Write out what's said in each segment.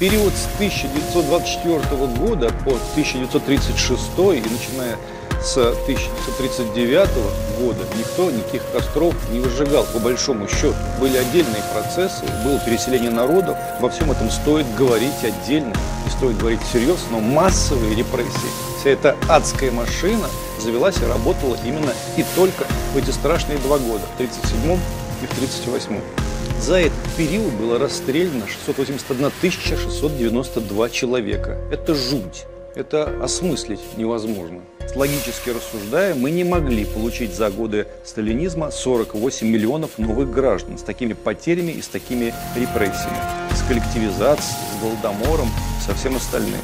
Период с 1924 года по 1936 и начиная с 1939 года никто никаких костров не выжигал, по большому счету. Были отдельные процессы, было переселение народов. Во всем этом стоит говорить отдельно, и стоит говорить всерьез, но массовые репрессии, вся эта адская машина завелась и работала именно и только в эти страшные два года, в 1937 и в 1938. За этот период было расстреляно 681 692 человека. Это жуть. Это осмыслить невозможно. Логически рассуждая, мы не могли получить за годы сталинизма 48 миллионов новых граждан с такими потерями и с такими репрессиями, с коллективизацией, с голодомором, со всем остальным.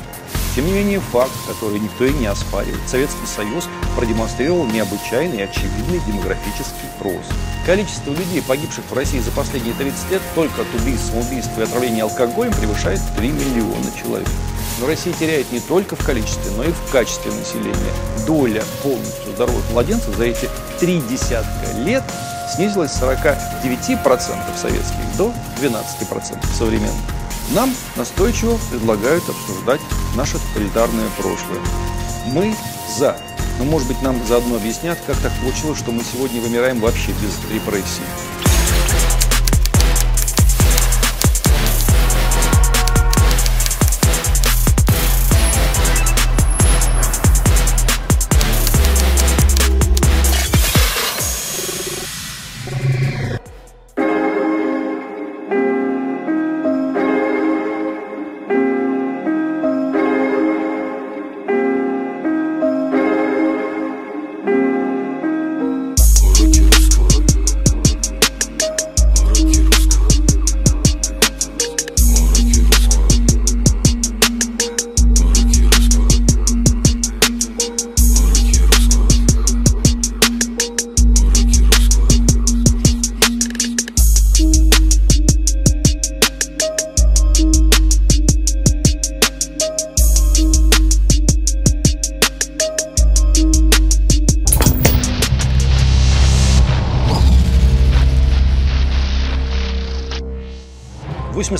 Тем не менее, факт, который никто и не оспаривает, Советский Союз продемонстрировал необычайный и очевидный демографический рост. Количество людей, погибших в России за последние 30 лет только от убийств, самоубийств и отравления алкоголем превышает 3 миллиона человек. Но Россия теряет не только в количестве, но и в качестве населения. Доля полностью здоровых младенцев за эти три десятка лет снизилась с 49% советских до 12% современных. Нам настойчиво предлагают обсуждать наше тоталитарное прошлое. Мы за. Но, может быть, нам заодно объяснят, как так получилось, что мы сегодня вымираем вообще без репрессий.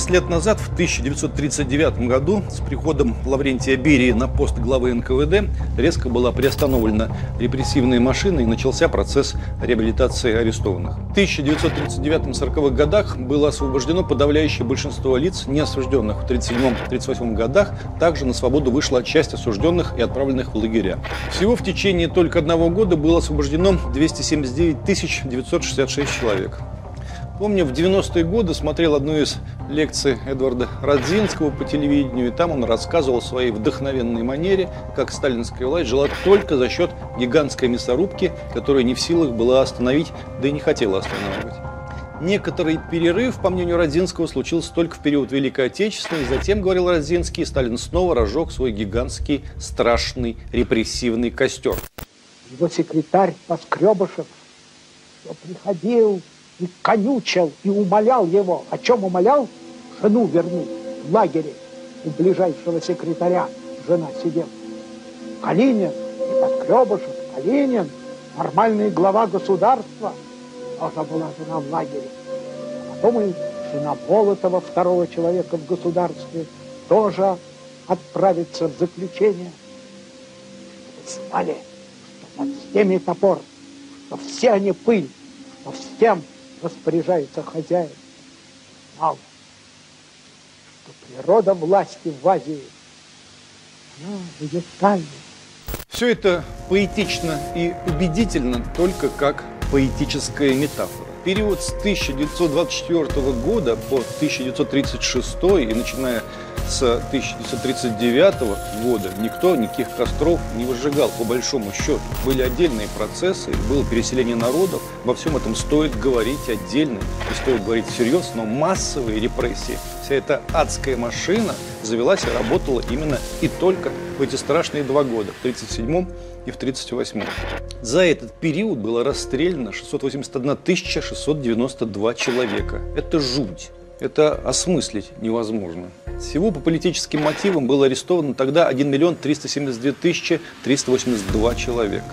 80 лет назад, в 1939 году, с приходом Лаврентия Берии на пост главы НКВД, резко была приостановлена репрессивная машина и начался процесс реабилитации арестованных. В 1939-40-х годах было освобождено подавляющее большинство лиц, не осужденных в 1937-1938 годах. Также на свободу вышла часть осужденных и отправленных в лагеря. Всего в течение только одного года было освобождено 279 966 человек. Помню, в 90-е годы смотрел одну из лекций Эдварда Радзинского по телевидению, и там он рассказывал в своей вдохновенной манере, как сталинская власть жила только за счет гигантской мясорубки, которая не в силах была остановить, да и не хотела останавливать. Некоторый перерыв, по мнению Родзинского, случился только в период Великой Отечественной. Затем, говорил Родзинский, Сталин снова разжег свой гигантский, страшный, репрессивный костер. Его секретарь Поскребышев, приходил и конючил, и умолял его. О чем умолял? Жену вернуть в лагере. У ближайшего секретаря жена сидела. Калинин, и Подкребышев, Калинин, нормальный глава государства, тоже была жена в лагере. А потом и жена Болотова, второго человека в государстве, тоже отправится в заключение. Чтобы знали, что под всеми топор, что все они пыль, что всем распоряжается хозяин. Мало, что природа власти в Азии, она уникальна. Все это поэтично и убедительно только как поэтическая метафора период с 1924 года по 1936 и начиная с 1939 года никто никаких костров не выжигал, по большому счету. Были отдельные процессы, было переселение народов. Во всем этом стоит говорить отдельно и стоит говорить всерьез, но массовые репрессии, вся эта адская машина завелась и работала именно и только в эти страшные два года, в 1937 и в 1938. За этот период было расстреляно 681 692 человека. Это жуть. Это осмыслить невозможно. Всего по политическим мотивам было арестовано тогда 1 миллион 372 тысячи 382 человека.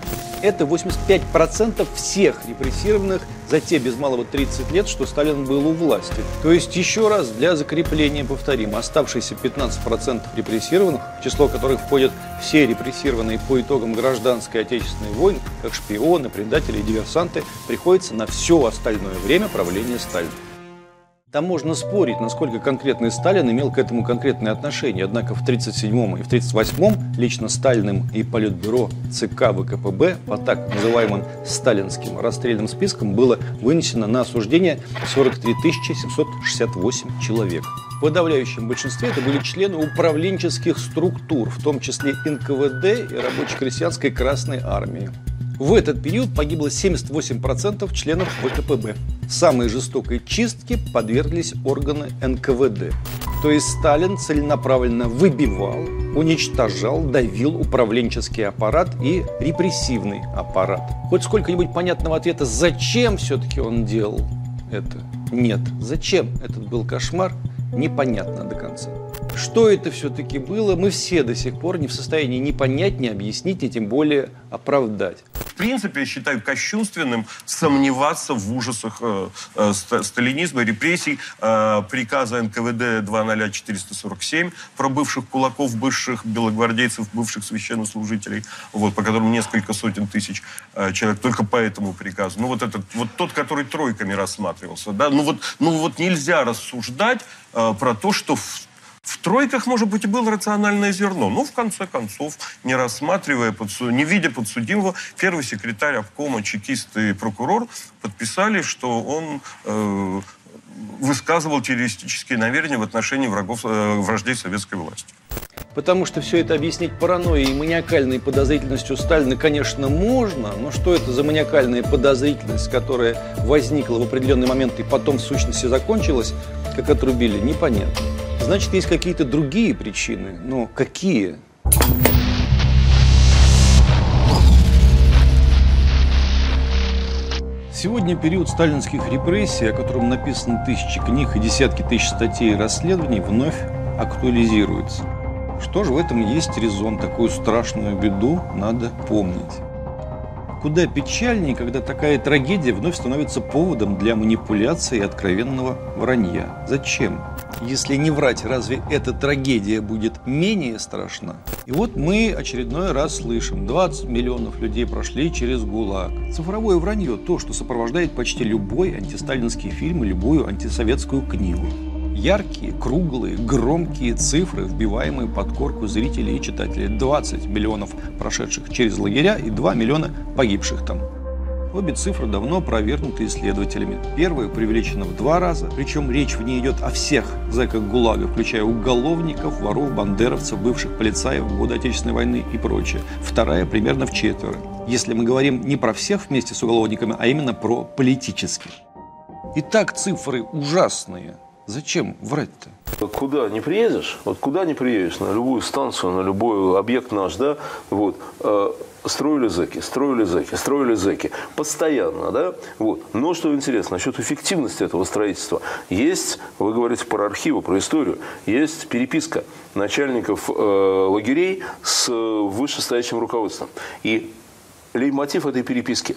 Это 85% всех репрессированных за те без малого 30 лет, что Сталин был у власти. То есть, еще раз, для закрепления повторим, оставшиеся 15% репрессированных, число которых входят все репрессированные по итогам гражданской отечественной войны, как шпионы, предатели и диверсанты, приходится на все остальное время правления Сталина. Там можно спорить, насколько конкретный Сталин имел к этому конкретное отношение. Однако в 1937 и в 1938 лично Сталиным и Политбюро ЦК ВКПБ по так называемым сталинским расстрельным спискам было вынесено на осуждение 43 768 человек. В подавляющем большинстве это были члены управленческих структур, в том числе НКВД и рабоче-крестьянской Красной Армии. В этот период погибло 78% членов ВКПБ. Самой жестокой чистке подверглись органы НКВД. То есть Сталин целенаправленно выбивал, уничтожал, давил управленческий аппарат и репрессивный аппарат. Хоть сколько-нибудь понятного ответа, зачем все-таки он делал это? Нет. Зачем этот был кошмар? Непонятно до конца. Что это все-таки было, мы все до сих пор не в состоянии ни понять, ни объяснить, и тем более оправдать в принципе, я считаю кощунственным сомневаться в ужасах э, э, сталинизма, репрессий, э, приказа НКВД 20447 про бывших кулаков, бывших белогвардейцев, бывших священнослужителей, вот, по которым несколько сотен тысяч э, человек только по этому приказу. Ну, вот этот, вот тот, который тройками рассматривался, да, ну вот, ну вот нельзя рассуждать э, про то, что в в тройках, может быть, и было рациональное зерно. Но, в конце концов, не рассматривая, подсу... не видя подсудимого, первый секретарь обкома, чекист и прокурор подписали, что он э, высказывал террористические намерения в отношении врагов, э, враждей советской власти. Потому что все это объяснить паранойей и маниакальной подозрительностью Сталина, конечно, можно, но что это за маниакальная подозрительность, которая возникла в определенный момент и потом в сущности закончилась, как отрубили, непонятно. Значит, есть какие-то другие причины. Но какие? Сегодня период сталинских репрессий, о котором написано тысячи книг и десятки тысяч статей и расследований, вновь актуализируется. Что же в этом есть резон? Такую страшную беду надо помнить. Куда печальнее, когда такая трагедия вновь становится поводом для манипуляции и откровенного вранья. Зачем? Если не врать, разве эта трагедия будет менее страшна? И вот мы очередной раз слышим, 20 миллионов людей прошли через ГУЛАГ. Цифровое вранье – то, что сопровождает почти любой антисталинский фильм и любую антисоветскую книгу. Яркие, круглые, громкие цифры, вбиваемые под корку зрителей и читателей. 20 миллионов прошедших через лагеря и 2 миллиона погибших там. Обе цифры давно опровергнуты исследователями. Первая преувеличена в два раза, причем речь в ней идет о всех зэках ГУЛАГа, включая уголовников, воров, бандеровцев, бывших полицаев в годы Отечественной войны и прочее. Вторая примерно в четверо. Если мы говорим не про всех вместе с уголовниками, а именно про политических. Итак, цифры ужасные. Зачем врать-то? Куда не приедешь, вот куда не приедешь, на любую станцию, на любой объект наш, да, вот, э, строили зэки, строили зэки, строили зэки. Постоянно, да? Вот. Но что интересно, насчет эффективности этого строительства. Есть, вы говорите про архивы, про историю, есть переписка начальников э, лагерей с вышестоящим руководством. И лейтмотив этой переписки.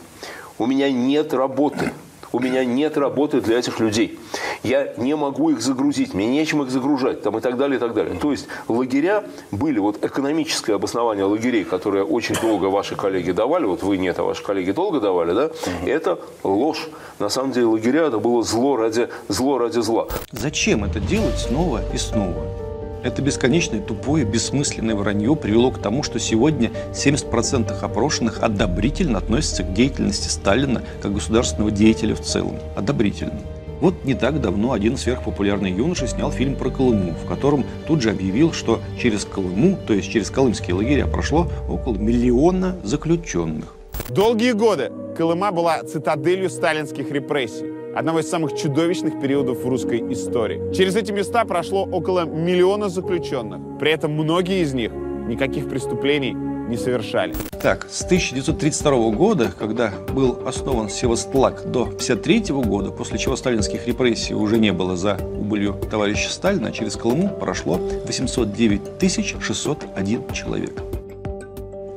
У меня нет работы. У меня нет работы для этих людей. Я не могу их загрузить, мне нечем их загружать, там, и так далее, и так далее. То есть лагеря были, вот экономическое обоснование лагерей, которое очень долго ваши коллеги давали, вот вы нет, а ваши коллеги долго давали, да, угу. это ложь. На самом деле лагеря это было зло ради, зло ради зла. Зачем это делать снова и снова? Это бесконечное, тупое, бессмысленное вранье привело к тому, что сегодня 70% опрошенных одобрительно относятся к деятельности Сталина как государственного деятеля в целом. Одобрительно. Вот не так давно один сверхпопулярный юноша снял фильм про Колыму, в котором тут же объявил, что через Колыму, то есть через колымские лагеря, прошло около миллиона заключенных. Долгие годы Колыма была цитаделью сталинских репрессий одного из самых чудовищных периодов в русской истории. Через эти места прошло около миллиона заключенных. При этом многие из них никаких преступлений не совершали. Так, с 1932 года, когда был основан Севастлак, до 1953 года, после чего сталинских репрессий уже не было за убылью товарища Сталина, через Колыму прошло 809 601 человек.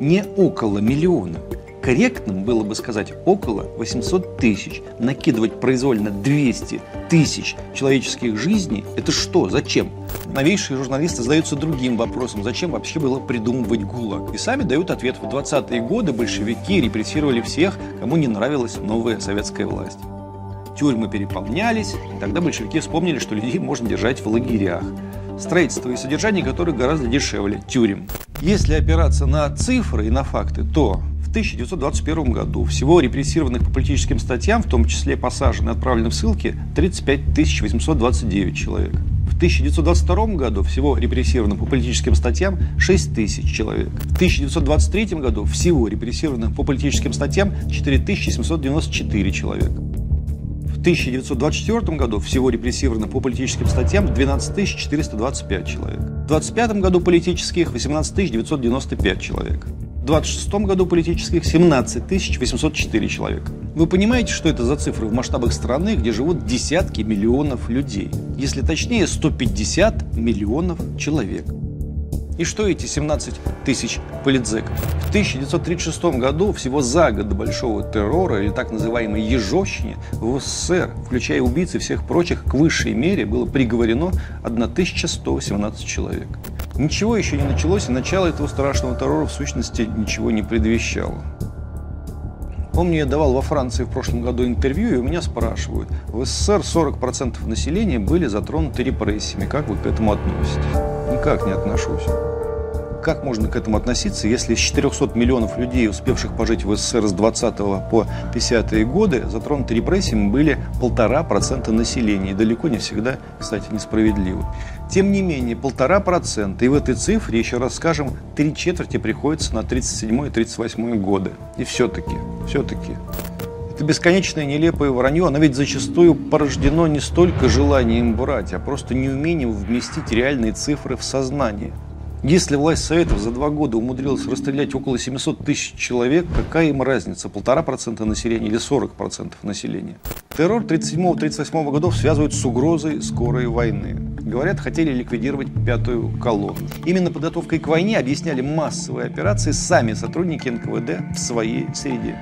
Не около миллиона. Корректным было бы сказать около 800 тысяч. Накидывать произвольно 200 тысяч человеческих жизней – это что? Зачем? Новейшие журналисты задаются другим вопросом. Зачем вообще было придумывать ГУЛАГ? И сами дают ответ. В 20-е годы большевики репрессировали всех, кому не нравилась новая советская власть. Тюрьмы переполнялись, и тогда большевики вспомнили, что людей можно держать в лагерях строительство и содержание которых гораздо дешевле тюрем. Если опираться на цифры и на факты, то в 1921 году всего репрессированных по политическим статьям, в том числе посаженных и отправленных в ссылки, 35 829 человек. В 1922 году всего репрессированных по политическим статьям 6 тысяч человек. В 1923 году всего репрессированных по политическим статьям 4794 человека. В 1924 году всего репрессированных по политическим статьям 12 425 человек. В 1925 году политических 18 995 человек. В 26 году политических 17 804 человека. Вы понимаете, что это за цифры в масштабах страны, где живут десятки миллионов людей? Если точнее, 150 миллионов человек. И что эти 17 тысяч политзеков? В 1936 году, всего за год до Большого террора, или так называемой Ежовщине, в СССР, включая убийцы всех прочих, к высшей мере было приговорено 1117 человек. Ничего еще не началось, и начало этого страшного террора в сущности ничего не предвещало. Помню, я давал во Франции в прошлом году интервью, и у меня спрашивают, в СССР 40% населения были затронуты репрессиями. Как вы к этому относитесь? Никак не отношусь. Как можно к этому относиться, если из 400 миллионов людей, успевших пожить в СССР с 20 по 50-е годы, затронуты репрессиями были полтора процента населения, и далеко не всегда, кстати, несправедливо. Тем не менее, полтора процента, и в этой цифре, еще раз скажем, три четверти приходится на 37 и 38 годы. И все-таки, все-таки, это бесконечное нелепое вранье, оно ведь зачастую порождено не столько желанием врать, а просто неумением вместить реальные цифры в сознание. Если власть Советов за два года умудрилась расстрелять около 700 тысяч человек, какая им разница, полтора процента населения или 40 процентов населения? Террор 37-38 годов связывают с угрозой скорой войны. Говорят, хотели ликвидировать пятую колонну. Именно подготовкой к войне объясняли массовые операции сами сотрудники НКВД в своей среде.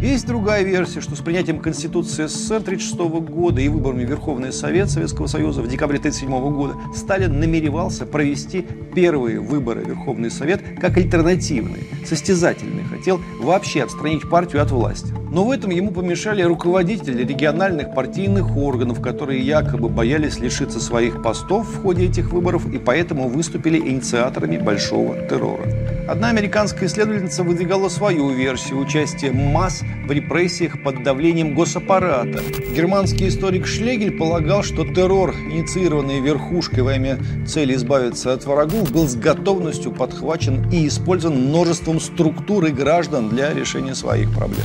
Есть другая версия, что с принятием Конституции СССР 1936 года и выборами Верховный Совет Советского Союза в декабре 1937 года Сталин намеревался провести первые выборы Верховный Совет как альтернативные, состязательные. Хотел вообще отстранить партию от власти. Но в этом ему помешали руководители региональных партийных органов, которые якобы боялись лишиться своих постов в ходе этих выборов и поэтому выступили инициаторами большого террора. Одна американская исследовательница выдвигала свою версию участия масс в репрессиях под давлением госаппарата. Германский историк Шлегель полагал, что террор, инициированный верхушкой во имя цели избавиться от врагов, был с готовностью подхвачен и использован множеством структур и граждан для решения своих проблем.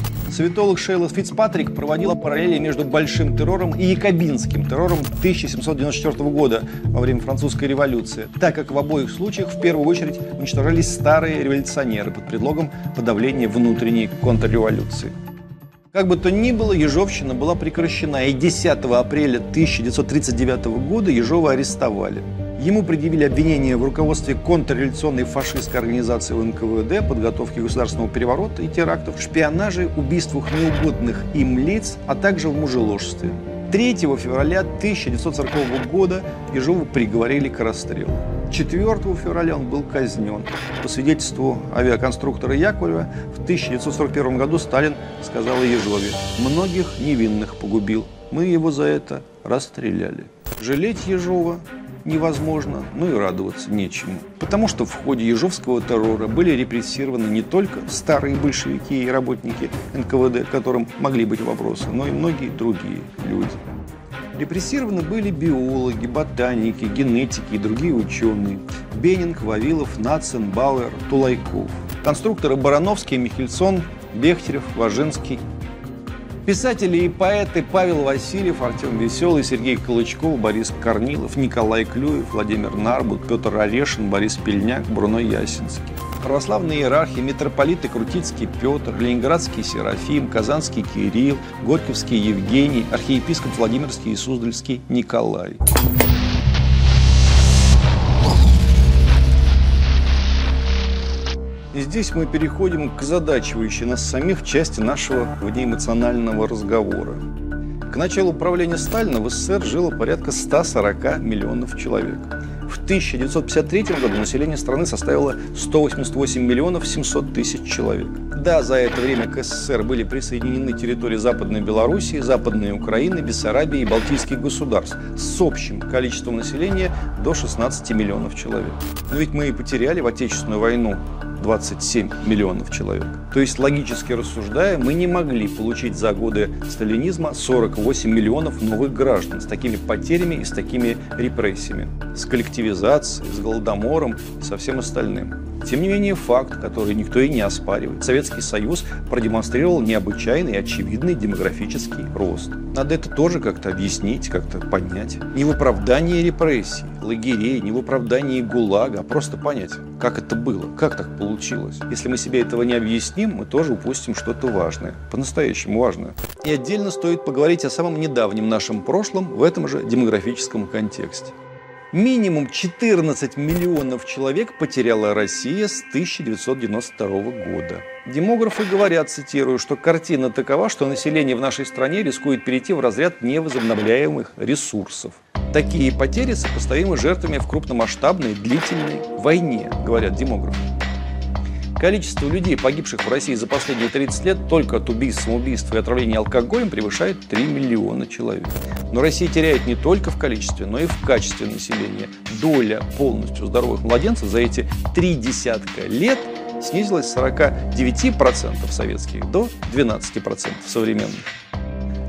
Святолог Шейла Фицпатрик проводила параллели между большим террором и якобинским террором 1794 года во время французской революции, так как в обоих случаях в первую очередь уничтожались старые революционеры под предлогом подавления внутренней контрреволюции. Как бы то ни было, Ежовщина была прекращена, и 10 апреля 1939 года Ежова арестовали. Ему предъявили обвинения в руководстве контрреволюционной фашистской организации НКВД, подготовке государственного переворота и терактов, шпионаже, убийствах неугодных им лиц, а также в мужеложстве. 3 февраля 1940 года Ежову приговорили к расстрелу. 4 февраля он был казнен. По свидетельству авиаконструктора Яковлева, в 1941 году Сталин сказал Ежове, «Многих невинных погубил. Мы его за это расстреляли». Жалеть Ежова невозможно, но и радоваться нечему. Потому что в ходе ежовского террора были репрессированы не только старые большевики и работники НКВД, которым могли быть вопросы, но и многие другие люди. Репрессированы были биологи, ботаники, генетики и другие ученые. Бенинг, Вавилов, Нацин, Бауэр, Тулайков. Конструкторы Барановский, Михельсон, Бехтерев, Важенский. Писатели и поэты Павел Васильев, Артем Веселый, Сергей Колычков, Борис Корнилов, Николай Клюев, Владимир Нарбут, Петр Орешин, Борис Пельняк, Бруно Ясинский. православные иерархи, митрополиты Крутицкий Петр, Ленинградский Серафим, Казанский Кирилл, Горьковский Евгений, архиепископ Владимирский и Суздальский Николай. Здесь мы переходим к задачивающей нас самих части нашего внеэмоционального разговора. К началу правления Сталина в СССР жило порядка 140 миллионов человек. В 1953 году население страны составило 188 миллионов 700 тысяч человек. Да, за это время к СССР были присоединены территории Западной Белоруссии, Западной Украины, Бессарабии и Балтийских государств с общим количеством населения до 16 миллионов человек. Но ведь мы и потеряли в Отечественную войну 27 миллионов человек. То есть, логически рассуждая, мы не могли получить за годы сталинизма 48 миллионов новых граждан с такими потерями и с такими репрессиями, с коллективизацией, с голодомором и со всем остальным. Тем не менее, факт, который никто и не оспаривает. Советский Союз продемонстрировал необычайный и очевидный демографический рост. Надо это тоже как-то объяснить, как-то понять. Не в оправдании репрессий, лагерей, не в оправдании ГУЛАГа, а просто понять, как это было, как так получилось. Если мы себе этого не объясним, мы тоже упустим что-то важное, по-настоящему важное. И отдельно стоит поговорить о самом недавнем нашем прошлом в этом же демографическом контексте. Минимум 14 миллионов человек потеряла Россия с 1992 года. Демографы говорят, цитирую, что картина такова, что население в нашей стране рискует перейти в разряд невозобновляемых ресурсов. Такие потери сопоставимы жертвами в крупномасштабной длительной войне, говорят демографы. Количество людей, погибших в России за последние 30 лет только от убийств, самоубийств и отравления алкоголем превышает 3 миллиона человек. Но Россия теряет не только в количестве, но и в качестве населения. Доля полностью здоровых младенцев за эти три десятка лет снизилась с 49% советских до 12% современных.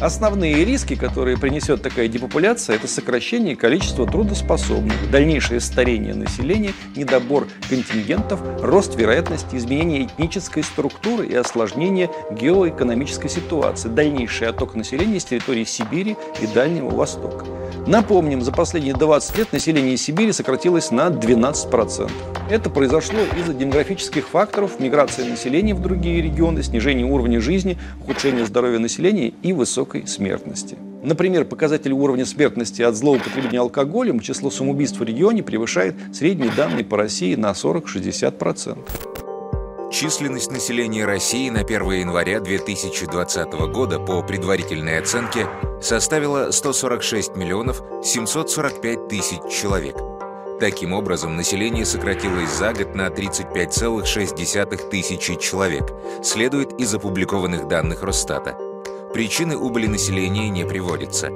Основные риски, которые принесет такая депопуляция, это сокращение количества трудоспособных, дальнейшее старение населения, недобор контингентов, рост вероятности изменения этнической структуры и осложнение геоэкономической ситуации, дальнейший отток населения с территории Сибири и Дальнего Востока. Напомним, за последние 20 лет население Сибири сократилось на 12%. Это произошло из-за демографических факторов, миграции населения в другие регионы, снижения уровня жизни, ухудшения здоровья населения и высокой смертности. Например, показатель уровня смертности от злоупотребления алкоголем число самоубийств в регионе превышает средние данные по России на 40-60%. Численность населения России на 1 января 2020 года по предварительной оценке составила 146 миллионов 745 тысяч человек. Таким образом, население сократилось за год на 35,6 тысячи человек, следует из опубликованных данных Росстата. Причины убыли населения не приводятся.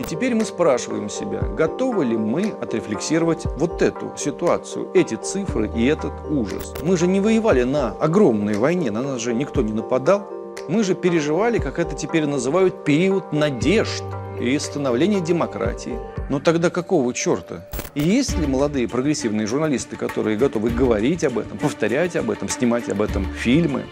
И теперь мы спрашиваем себя, готовы ли мы отрефлексировать вот эту ситуацию, эти цифры и этот ужас. Мы же не воевали на огромной войне, на нас же никто не нападал. Мы же переживали, как это теперь называют, период надежд и становления демократии. Но тогда какого черта? И есть ли молодые прогрессивные журналисты, которые готовы говорить об этом, повторять об этом, снимать об этом фильмы?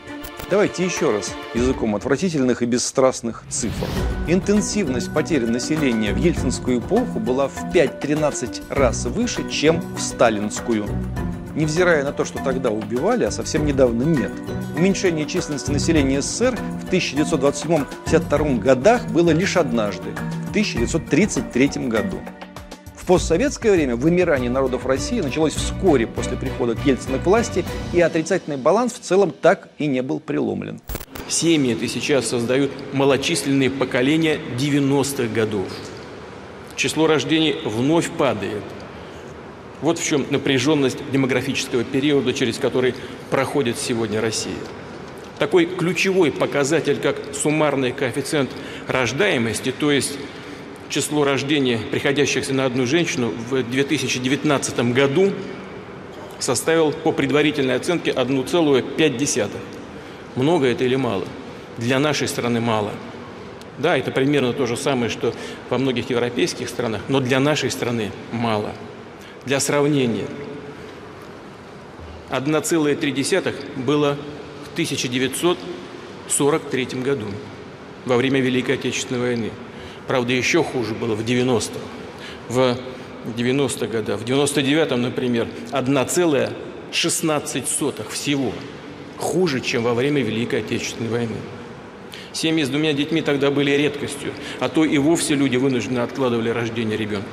Давайте еще раз языком отвратительных и бесстрастных цифр. Интенсивность потери населения в ельцинскую эпоху была в 5-13 раз выше, чем в сталинскую. Невзирая на то, что тогда убивали, а совсем недавно нет. Уменьшение численности населения СССР в 1927-1952 годах было лишь однажды, в 1933 году постсоветское время вымирание народов России началось вскоре после прихода к Ельцину к власти, и отрицательный баланс в целом так и не был преломлен. Семьи это сейчас создают малочисленные поколения 90-х годов. Число рождений вновь падает. Вот в чем напряженность демографического периода, через который проходит сегодня Россия. Такой ключевой показатель, как суммарный коэффициент рождаемости, то есть число рождений, приходящихся на одну женщину, в 2019 году составил по предварительной оценке 1,5. Много это или мало? Для нашей страны мало. Да, это примерно то же самое, что во многих европейских странах, но для нашей страны мало. Для сравнения, 1,3 было в 1943 году, во время Великой Отечественной войны. Правда, еще хуже было в 90-х. В 90-х годах. В 99-м, например, 1,5 16 сотых всего. Хуже, чем во время Великой Отечественной войны. Семьи с двумя детьми тогда были редкостью, а то и вовсе люди вынужденно откладывали рождение ребенка.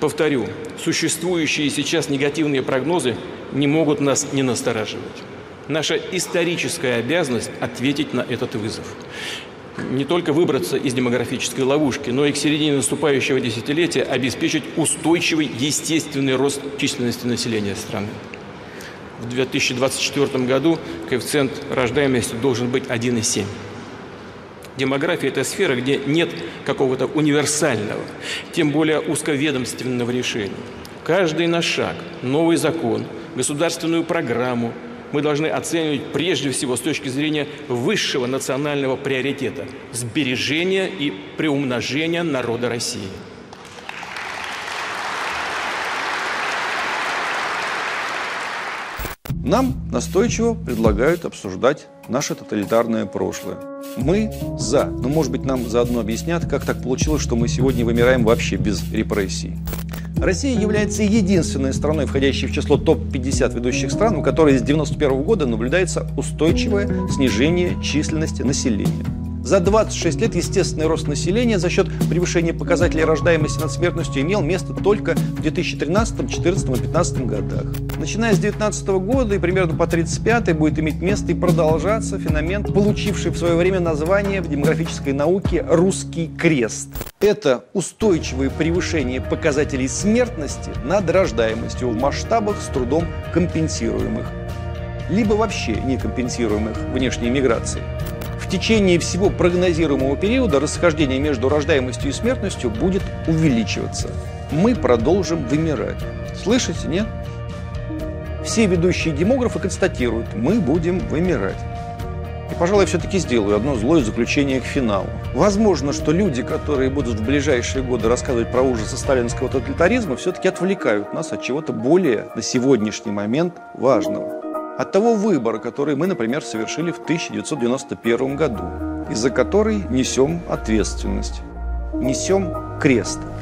Повторю, существующие сейчас негативные прогнозы не могут нас не настораживать. Наша историческая обязанность ответить на этот вызов. Не только выбраться из демографической ловушки, но и к середине наступающего десятилетия обеспечить устойчивый естественный рост численности населения страны. В 2024 году коэффициент рождаемости должен быть 1,7. Демография – это сфера, где нет какого-то универсального, тем более узковедомственного решения. Каждый наш шаг, новый закон, государственную программу мы должны оценивать прежде всего с точки зрения высшего национального приоритета – сбережения и приумножения народа России. Нам настойчиво предлагают обсуждать наше тоталитарное прошлое. Мы за, но может быть нам заодно объяснят, как так получилось, что мы сегодня вымираем вообще без репрессий. Россия является единственной страной, входящей в число топ-50 ведущих стран, у которой с 1991 года наблюдается устойчивое снижение численности населения. За 26 лет естественный рост населения за счет превышения показателей рождаемости над смертностью имел место только в 2013, 2014 и 2015 годах. Начиная с 2019 года и примерно по 35 будет иметь место и продолжаться феномен, получивший в свое время название в демографической науке «русский крест». Это устойчивое превышение показателей смертности над рождаемостью в масштабах с трудом компенсируемых, либо вообще некомпенсируемых внешней миграцией. В течение всего прогнозируемого периода расхождение между рождаемостью и смертностью будет увеличиваться. Мы продолжим вымирать. Слышите, нет? Все ведущие демографы констатируют, мы будем вымирать. И, пожалуй, все-таки сделаю одно злое заключение к финалу. Возможно, что люди, которые будут в ближайшие годы рассказывать про ужасы сталинского тоталитаризма, все-таки отвлекают нас от чего-то более на сегодняшний момент важного. От того выбора, который мы, например, совершили в 1991 году, и за который несем ответственность, несем крест –